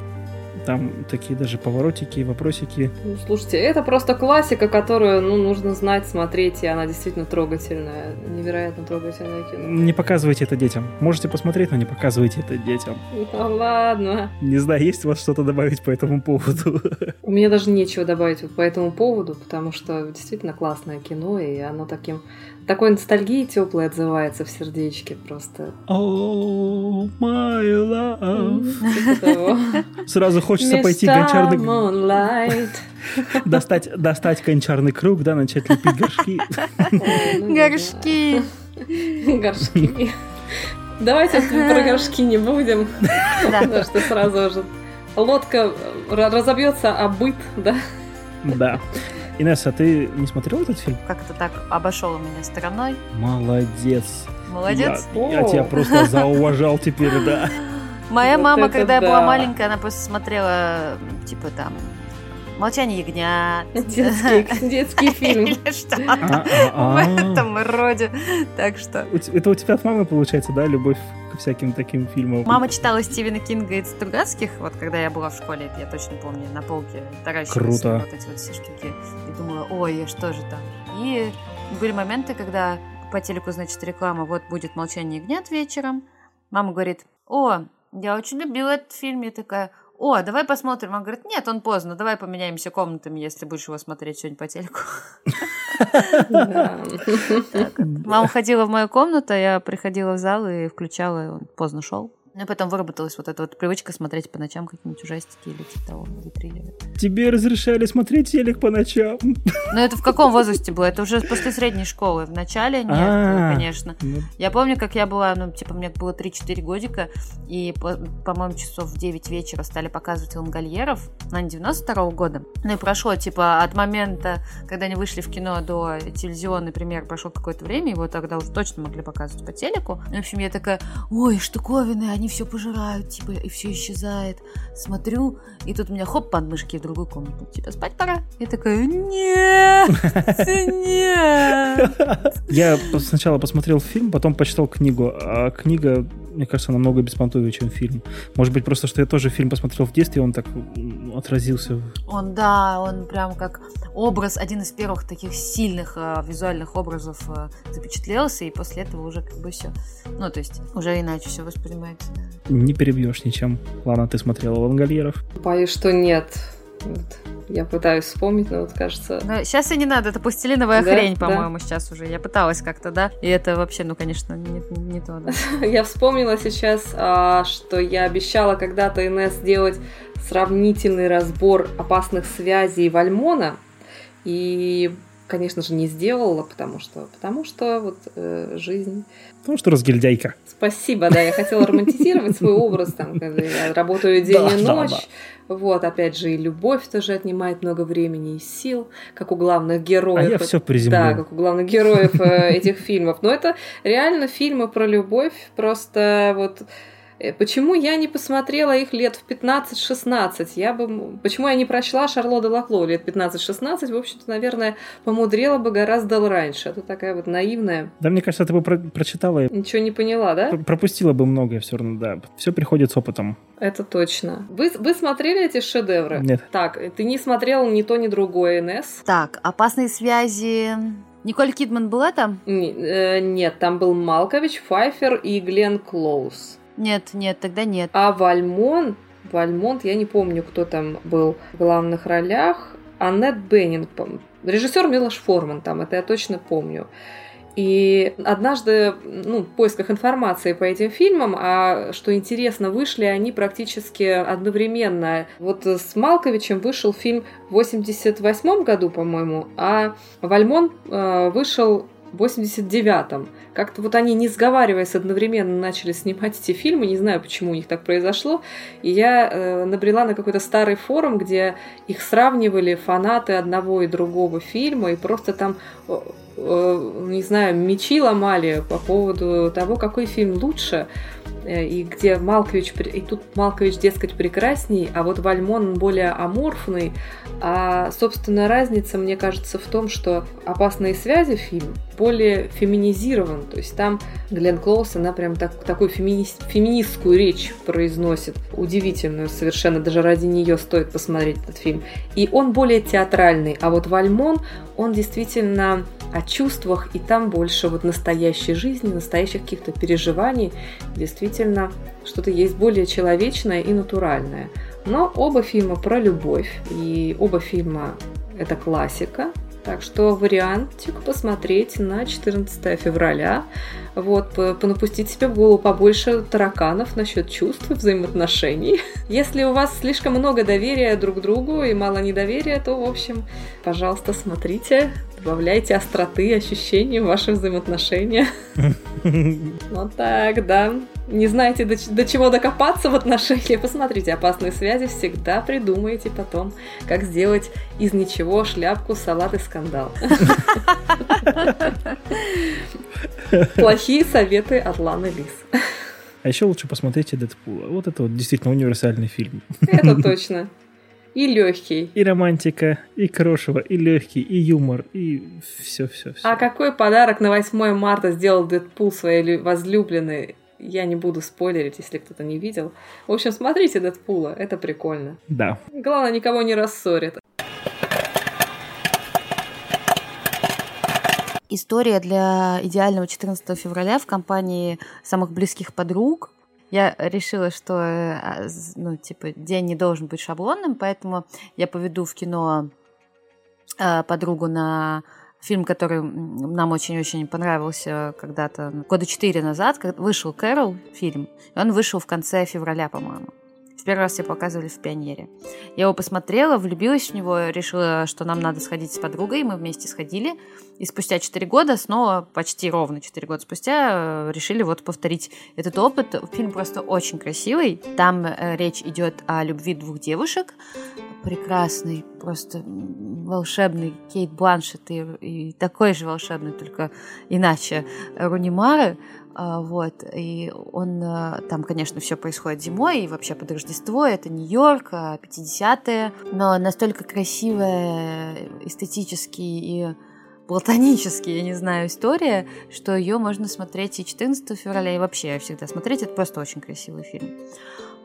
Там такие даже поворотики, вопросики.
Ну, слушайте, это просто классика, которую ну, нужно знать, смотреть, и она действительно трогательная. Невероятно трогательная кино.
Не показывайте это детям. Можете посмотреть, но не показывайте это детям.
Ну ладно.
Не знаю, есть у вас что-то добавить по этому поводу?
У меня даже нечего добавить по этому поводу, потому что действительно классное кино, и оно таким такой ностальгии теплой отзывается в сердечке просто.
Oh, my love. Сразу хочется пойти гончарный... достать, достать кончарный круг, да, начать лепить горшки.
Ну горшки.
Горшки. Давайте про горшки не будем. Потому что сразу же лодка разобьется, а быт, да?
Да. Инесса, а ты не смотрела этот фильм?
Как-то так обошел у меня стороной.
Молодец.
Молодец.
Я, я тебя просто зауважал теперь, да.
Моя мама, когда я была маленькая, она просто смотрела, типа там, Молчание ягнят.
Детский, детский фильм. Или что
а, а, в этом роде. Так что...
Это у тебя от мамы получается, да, любовь всяким таким фильмам?
Мама читала Стивена Кинга из Стругацких, вот когда я была в школе, я точно помню, на полке таращилась
Круто.
вот эти вот все штуки. И думала, ой, что же там? И были моменты, когда по телеку, значит, реклама, вот будет «Молчание ягнят» вечером. Мама говорит, о, я очень любила этот фильм. Я такая, о, давай посмотрим. Он говорит, нет, он поздно, давай поменяемся комнатами, если будешь его смотреть сегодня по телеку. Мама ходила в мою комнату, я приходила в зал и включала, и он поздно шел. Ну и потом выработалась вот эта вот привычка смотреть по ночам какие-нибудь ужастики или типа того, или триллеры.
Тебе разрешали смотреть телек по ночам?
Ну это в каком возрасте было? Это уже после средней школы. В начале нет, А-а-а. конечно. Ну. Я помню, как я была, ну типа мне было 3-4 годика, и, по-моему, часов в 9 вечера стали показывать лонгольеров, на 92 года. Ну и прошло, типа, от момента, когда они вышли в кино до телевизионный пример, прошло какое-то время, его тогда уже точно могли показывать по телеку. В общем, я такая, ой, штуковины, они они все пожирают, типа, и все исчезает. Смотрю, и тут у меня хоп, подмышки в другую комнату. Типа, спать пора. Я такая, нет, нет.
Я сначала посмотрел фильм, потом почитал книгу. А книга, мне кажется, намного беспонтовее, чем фильм. Может быть, просто, что я тоже фильм посмотрел в детстве, он так отразился.
Он, да, он прям как образ, один из первых таких сильных э, визуальных образов э, запечатлелся, и после этого уже как бы все. Ну, то есть уже иначе все воспринимается.
Не перебьешь ничем. Ладно, ты смотрела Лангольеров?
Боюсь, что нет. Вот. Я пытаюсь вспомнить, но вот кажется...
Но сейчас и не надо, это пластилиновая да, хрень, по-моему, да. сейчас уже. Я пыталась как-то, да? И это вообще, ну, конечно, не, не то, да.
Я вспомнила сейчас, а, что я обещала когда-то Инесс сделать сравнительный разбор опасных связей Вальмона. И конечно же, не сделала, потому что, потому что вот э, жизнь.
Потому что разгильдяйка.
Спасибо, да, я хотела романтизировать свой образ, там, когда я работаю день и ночь. Вот, опять же, и любовь тоже отнимает много времени и сил, как у главных героев. А
я все приземлю. Да,
как у главных героев э, этих фильмов. Но это реально фильмы про любовь, просто вот почему я не посмотрела их лет в 15-16? Я бы... Почему я не прочла Шарлотта Лакло лет 15-16? В общем-то, наверное, помудрела бы гораздо раньше. Это такая вот наивная.
Да, мне кажется, ты бы про- прочитала.
Ничего не поняла, да?
Пропустила бы многое все равно, да. Все приходит с опытом.
Это точно. Вы, вы смотрели эти шедевры?
Нет.
Так, ты не смотрел ни то, ни другое, НС?
Так, «Опасные связи» Николь Кидман была там?
Э, нет, там был Малкович, Файфер и Глен Клоуз.
Нет, нет, тогда нет.
А Вальмон, Вальмонт, я не помню, кто там был в главных ролях. Аннет Беннинг, режиссер Милош Форман там, это я точно помню. И однажды, ну, в поисках информации по этим фильмам, а что интересно, вышли они практически одновременно. Вот с Малковичем вышел фильм в 88 году, по-моему, а Вальмон э, вышел 89-м. Как-то вот они, не сговариваясь, одновременно начали снимать эти фильмы. Не знаю, почему у них так произошло. И я э, набрела на какой-то старый форум, где их сравнивали фанаты одного и другого фильма. И просто там э, Э, не знаю, мечи ломали по поводу того, какой фильм лучше, и где Малкович, и тут Малкович, дескать, прекрасней, а вот Вальмон более аморфный. А, собственно, разница, мне кажется, в том, что «Опасные связи» фильм более феминизирован. То есть там Глен Клоус, она прям так, такую фемини... феминистскую речь произносит, удивительную совершенно, даже ради нее стоит посмотреть этот фильм. И он более театральный, а вот Вальмон, он действительно о чувствах, и там больше вот настоящей жизни, настоящих каких-то переживаний, действительно что-то есть более человечное и натуральное. Но оба фильма про любовь, и оба фильма это классика, так что вариантик посмотреть на 14 февраля. Вот, понапустить себе в голову побольше тараканов насчет чувств и взаимоотношений. Если у вас слишком много доверия друг другу и мало недоверия, то, в общем, пожалуйста, смотрите, добавляйте остроты, ощущений в ваши взаимоотношения. Вот так, да. Не знаете, до, до чего докопаться в отношениях? Посмотрите «Опасные связи», всегда придумаете потом, как сделать из ничего шляпку, салат и скандал. Плохие советы от Ланы Лис.
А еще лучше посмотрите Дэдпула. Вот это вот действительно универсальный фильм.
Это точно. И легкий.
И романтика, и крошево, и легкий, и юмор, и все-все.
А какой подарок на 8 марта сделал Дэдпул своей возлюбленной? Я не буду спойлерить, если кто-то не видел. В общем, смотрите Дэдпула, это прикольно.
Да.
Главное, никого не рассорит.
История для идеального 14 февраля в компании самых близких подруг – я решила, что э, ну, типа, день не должен быть шаблонным, поэтому я поведу в кино э, подругу на фильм, который нам очень-очень понравился когда-то, года четыре назад, вышел Кэрол фильм, и он вышел в конце февраля, по-моему. В первый раз все показывали в «Пионере». Я его посмотрела, влюбилась в него, решила, что нам надо сходить с подругой, мы вместе сходили. И спустя 4 года, снова почти ровно 4 года спустя, э, решили вот повторить этот опыт. Фильм просто очень красивый. Там э, речь идет о любви двух девушек. Прекрасный, просто волшебный Кейт Бланшет и, и такой же волшебный, только иначе, Руни Мары. А, вот, и он, э, там, конечно, все происходит зимой, и вообще под Рождество, это Нью-Йорк, 50-е, а, но настолько красивая, эстетически и платонически, я не знаю, история, что ее можно смотреть и 14 февраля, и вообще всегда смотреть, это просто очень красивый фильм.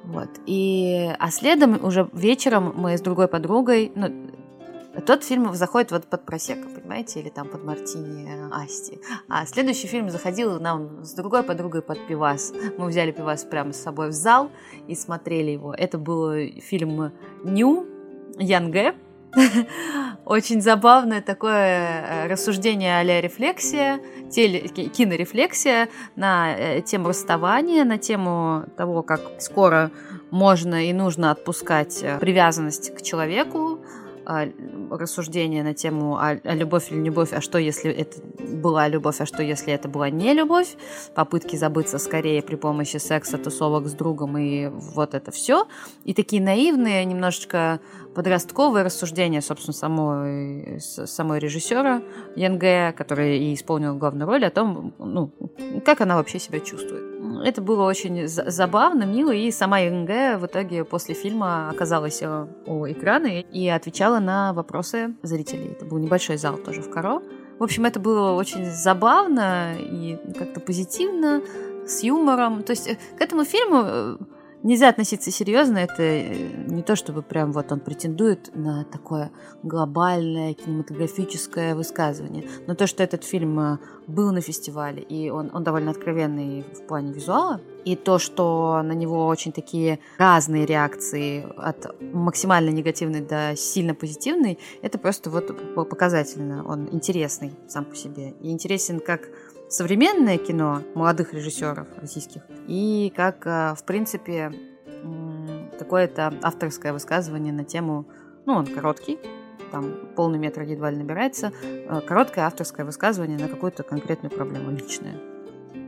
Вот. И, а следом уже вечером мы с другой подругой, ну, тот фильм заходит вот под просека, понимаете, или там под Мартини Асти. А следующий фильм заходил нам с другой подругой под пивас. Мы взяли пивас прямо с собой в зал и смотрели его. Это был фильм «Ню» Янге. Очень забавное такое э, рассуждение а-ля рефлексия, теле, кинорефлексия на э, тему расставания, на тему того, как скоро можно и нужно отпускать э, привязанность к человеку, а, рассуждения на тему а, а любовь или любовь, а что если это была любовь, а что если это была не любовь, попытки забыться скорее при помощи секса, тусовок с другом и вот это все. И такие наивные, немножечко подростковые рассуждения, собственно, самой, самой режиссера Янге, который и исполнил главную роль, о том, ну, как она вообще себя чувствует. Это было очень забавно, мило, и сама Янге в итоге после фильма оказалась э, у экрана и отвечала на вопросы зрителей. Это был небольшой зал тоже в Каро. В общем, это было очень забавно и как-то позитивно, с юмором. То есть э, к этому фильму э, нельзя относиться серьезно. Это э, не то, чтобы прям вот он претендует на такое глобальное кинематографическое высказывание. Но то, что этот фильм э, был на фестивале, и он, он довольно откровенный в плане визуала, и то, что на него очень такие разные реакции от максимально негативной до сильно позитивной, это просто вот показательно. Он интересный сам по себе. И интересен как современное кино молодых режиссеров российских и как, э, в принципе, какое-то авторское высказывание на тему, ну, он короткий, там полный метр едва ли набирается, э, короткое авторское высказывание на какую-то конкретную проблему личную.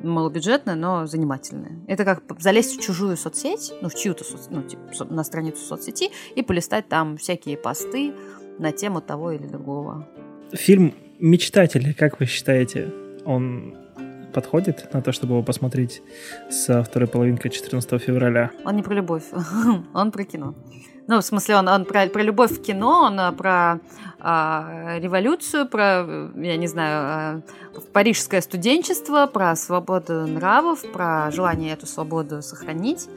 Малобюджетное, но занимательное. Это как залезть в чужую соцсеть, ну, в чью-то, соц... ну, типа, на страницу соцсети и полистать там всякие посты на тему того или другого.
Фильм «Мечтатели», как вы считаете, он подходит на то, чтобы его посмотреть со второй половинкой 14 февраля?
Он не про любовь, он про кино. Ну, в смысле, он, он про, про любовь в кино, он а, про а, революцию, про, я не знаю, а, парижское студенчество, про свободу нравов, про желание эту свободу сохранить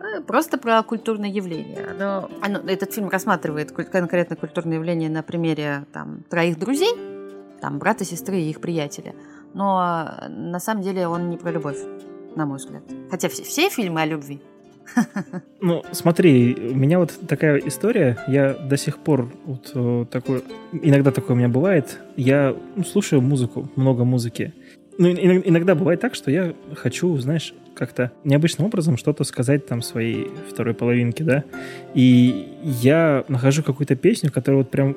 э, просто про культурное явление. Но, оно, этот фильм рассматривает конкретно культурное явление на примере там, троих друзей, там, брата, сестры и их приятеля но на самом деле он не про любовь, на мой взгляд. Хотя все, все фильмы о любви.
Ну, смотри, у меня вот такая история, я до сих пор вот э, такой, иногда такое у меня бывает, я ну, слушаю музыку, много музыки. Ну, иногда бывает так, что я хочу, знаешь, как-то необычным образом что-то сказать там своей второй половинке, да, и я нахожу какую-то песню, которая вот прям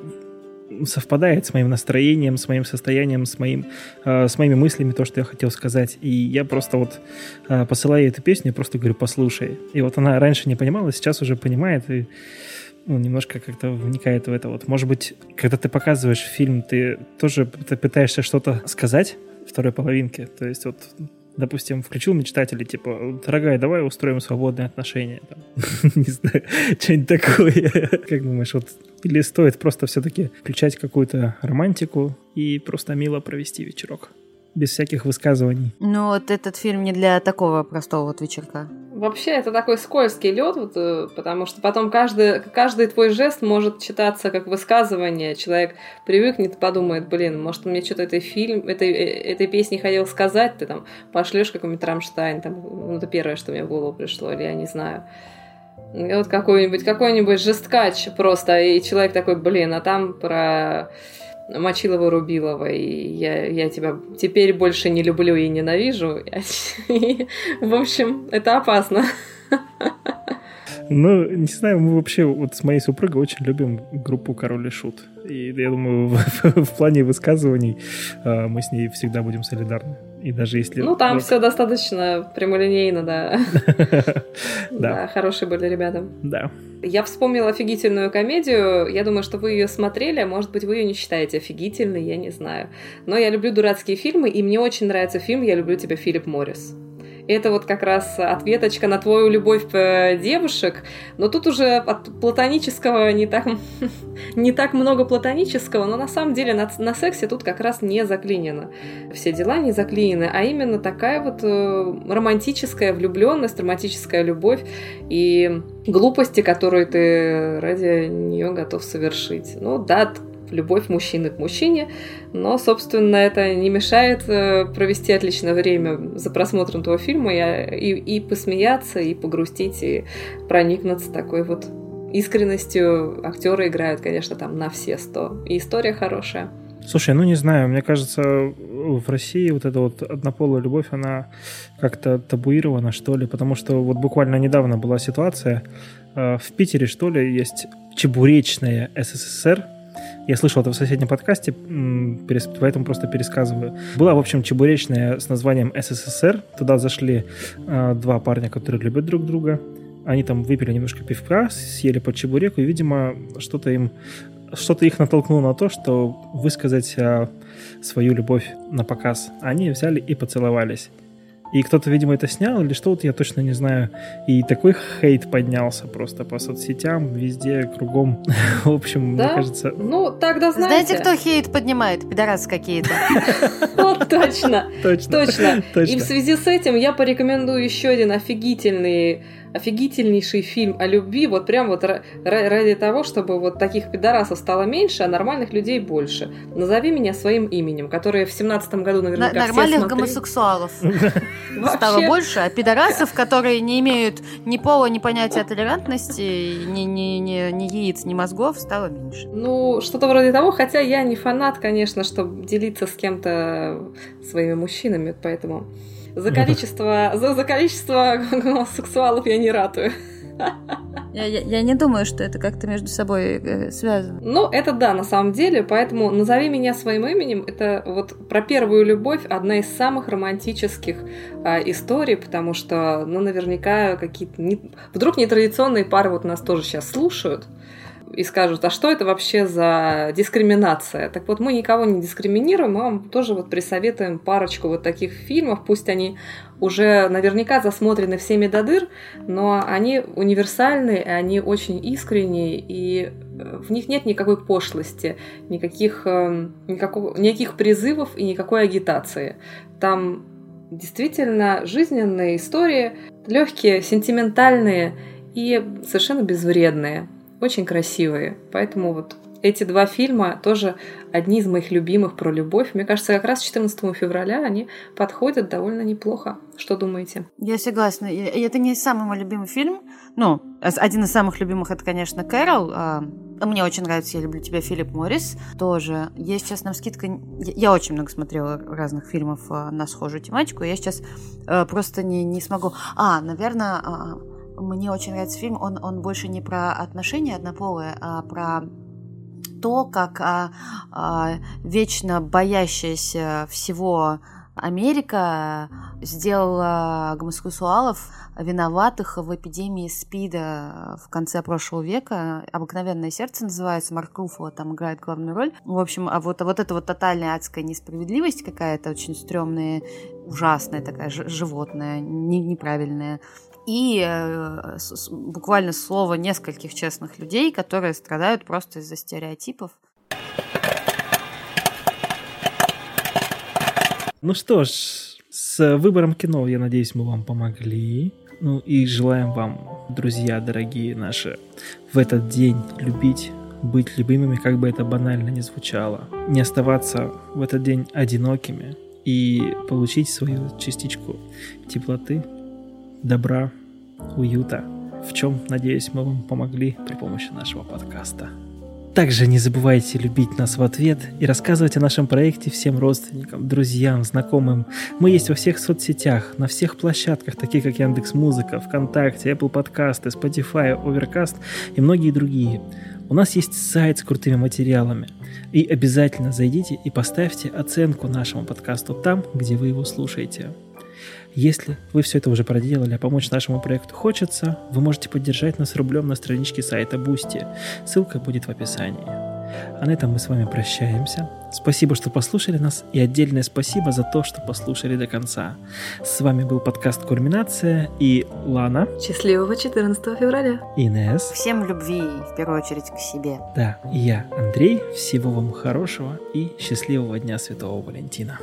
совпадает с моим настроением, с моим состоянием, с, моим, э, с моими мыслями, то, что я хотел сказать. И я просто вот э, посылаю эту песню просто говорю, послушай. И вот она раньше не понимала, сейчас уже понимает и ну, немножко как-то вникает в это. Вот, может быть, когда ты показываешь фильм, ты тоже ты пытаешься что-то сказать второй половинке. То есть вот допустим, включил мечтатели, типа, дорогая, давай устроим свободные отношения. Не знаю, что-нибудь такое. Как думаешь, вот или стоит просто все-таки включать какую-то романтику и просто мило провести вечерок? без всяких высказываний.
Ну, вот этот фильм не для такого простого вот вечерка.
Вообще, это такой скользкий лед, вот, э, потому что потом каждый, каждый твой жест может читаться как высказывание. Человек привыкнет, подумает, блин, может, мне что-то этой фильм, этой, э, этой песни хотел сказать, ты там пошлешь какой-нибудь Рамштайн, там, ну, это первое, что мне в голову пришло, или я не знаю. И вот какой-нибудь какой-нибудь жесткач просто, и человек такой, блин, а там про Мочилова Рубилова, и я, я тебя теперь больше не люблю и ненавижу. И, в общем, это опасно.
Ну, не знаю, мы вообще вот с моей супругой очень любим группу Король и Шут. И я думаю, в, в плане высказываний э, мы с ней всегда будем солидарны. И даже если...
Ну, там все достаточно прямолинейно, да. Да, хорошие были ребята.
Да.
Я вспомнила офигительную комедию. Я думаю, что вы ее смотрели. Может быть, вы ее не считаете офигительной, я не знаю. Но я люблю дурацкие фильмы, и мне очень нравится фильм «Я люблю тебя, Филипп Моррис» это вот как раз ответочка на твою любовь э, девушек, но тут уже от платонического не так, не так много платонического, но на самом деле на, на сексе тут как раз не заклинено. Все дела не заклинены, а именно такая вот э, романтическая влюбленность, романтическая любовь и глупости, которые ты ради нее готов совершить. Ну да, любовь мужчины к мужчине, но, собственно, это не мешает э, провести отличное время за просмотром того фильма и, и, и посмеяться, и погрустить, и проникнуться такой вот искренностью. Актеры играют, конечно, там на все сто. И история хорошая.
Слушай, ну не знаю, мне кажется, в России вот эта вот однополая любовь, она как-то табуирована, что ли, потому что вот буквально недавно была ситуация, э, в Питере, что ли, есть чебуречная СССР, я слышал это в соседнем подкасте, поэтому просто пересказываю. Была, в общем, чебуречная с названием СССР. Туда зашли э, два парня, которые любят друг друга. Они там выпили немножко пивка, съели по чебуреку, и, видимо, что-то им что-то их натолкнуло на то, что высказать а, свою любовь на показ. Они взяли и поцеловались. И кто-то, видимо, это снял или что-то, я точно не знаю. И такой хейт поднялся просто по соцсетям, везде, кругом. В общем, да? мне кажется...
Ну, тогда знаете...
Знаете, кто хейт поднимает? Пидорасы какие-то.
Вот точно. Точно. Точно. И в связи с этим я порекомендую еще один офигительный офигительнейший фильм о любви, вот прям вот ради того, чтобы вот таких пидорасов стало меньше, а нормальных людей больше. Назови меня своим именем, которые в семнадцатом году наверняка
На- Нормальных гомосексуалов стало больше, а пидорасов, которые не имеют ни пола, ни понятия толерантности, ни, ни, ни, ни яиц, ни мозгов, стало меньше.
Ну, что-то вроде того, хотя я не фанат, конечно, чтобы делиться с кем-то своими мужчинами, поэтому за количество, за, за количество гомосексуалов я не ратую.
Я, я, я не думаю, что это как-то между собой э, связано.
Ну, это да, на самом деле, поэтому «Назови меня своим именем» — это вот про первую любовь одна из самых романтических э, историй, потому что, ну, наверняка какие-то... Не... Вдруг нетрадиционные пары вот нас тоже сейчас слушают, и скажут, а что это вообще за дискриминация? Так вот, мы никого не дискриминируем, мы вам тоже вот присоветуем парочку вот таких фильмов, пусть они уже наверняка засмотрены всеми до дыр, но они универсальные, они очень искренние, и э, в них нет никакой пошлости, никаких, эм, никакого, никаких призывов и никакой агитации. Там действительно жизненные истории, легкие, сентиментальные и совершенно безвредные очень красивые. Поэтому вот эти два фильма тоже одни из моих любимых про любовь. Мне кажется, как раз 14 февраля они подходят довольно неплохо. Что думаете?
Я согласна. Это не самый мой любимый фильм. Ну, один из самых любимых это, конечно, Кэрол. А, мне очень нравится «Я люблю тебя» Филипп Моррис. Тоже. Есть сейчас нам скидка... Я очень много смотрела разных фильмов а, на схожую тематику. Я сейчас а, просто не, не смогу... А, наверное, мне очень нравится фильм. Он, он больше не про отношения однополые, а про то, как а, а, вечно боящаяся всего Америка сделала гомосексуалов виноватых в эпидемии СПИДа в конце прошлого века. «Обыкновенное сердце» называется, Марк Руффало там играет главную роль. В общем, а вот, а вот эта вот тотальная адская несправедливость какая-то, очень стрёмная, ужасная такая, животная, неправильная и э, буквально слово нескольких честных людей, которые страдают просто из-за стереотипов.
Ну что ж, с выбором кино, я надеюсь, мы вам помогли. Ну и желаем вам, друзья дорогие наши, в этот день любить, быть любимыми, как бы это банально не звучало. Не оставаться в этот день одинокими и получить свою частичку теплоты, добра, уюта, в чем, надеюсь, мы вам помогли при помощи нашего подкаста. Также не забывайте любить нас в ответ и рассказывать о нашем проекте всем родственникам, друзьям, знакомым. Мы есть во всех соцсетях, на всех площадках, таких как Яндекс Музыка, ВКонтакте, Apple Подкасты, Spotify, Overcast и многие другие. У нас есть сайт с крутыми материалами. И обязательно зайдите и поставьте оценку нашему подкасту там, где вы его слушаете. Если вы все это уже проделали, а помочь нашему проекту хочется, вы можете поддержать нас рублем на страничке сайта Boosty. Ссылка будет в описании. А на этом мы с вами прощаемся. Спасибо, что послушали нас, и отдельное спасибо за то, что послушали до конца. С вами был подкаст «Кульминация» и Лана.
Счастливого 14 февраля.
Инес.
Всем любви, в первую очередь, к себе.
Да, и я, Андрей. Всего вам хорошего и счастливого Дня Святого Валентина.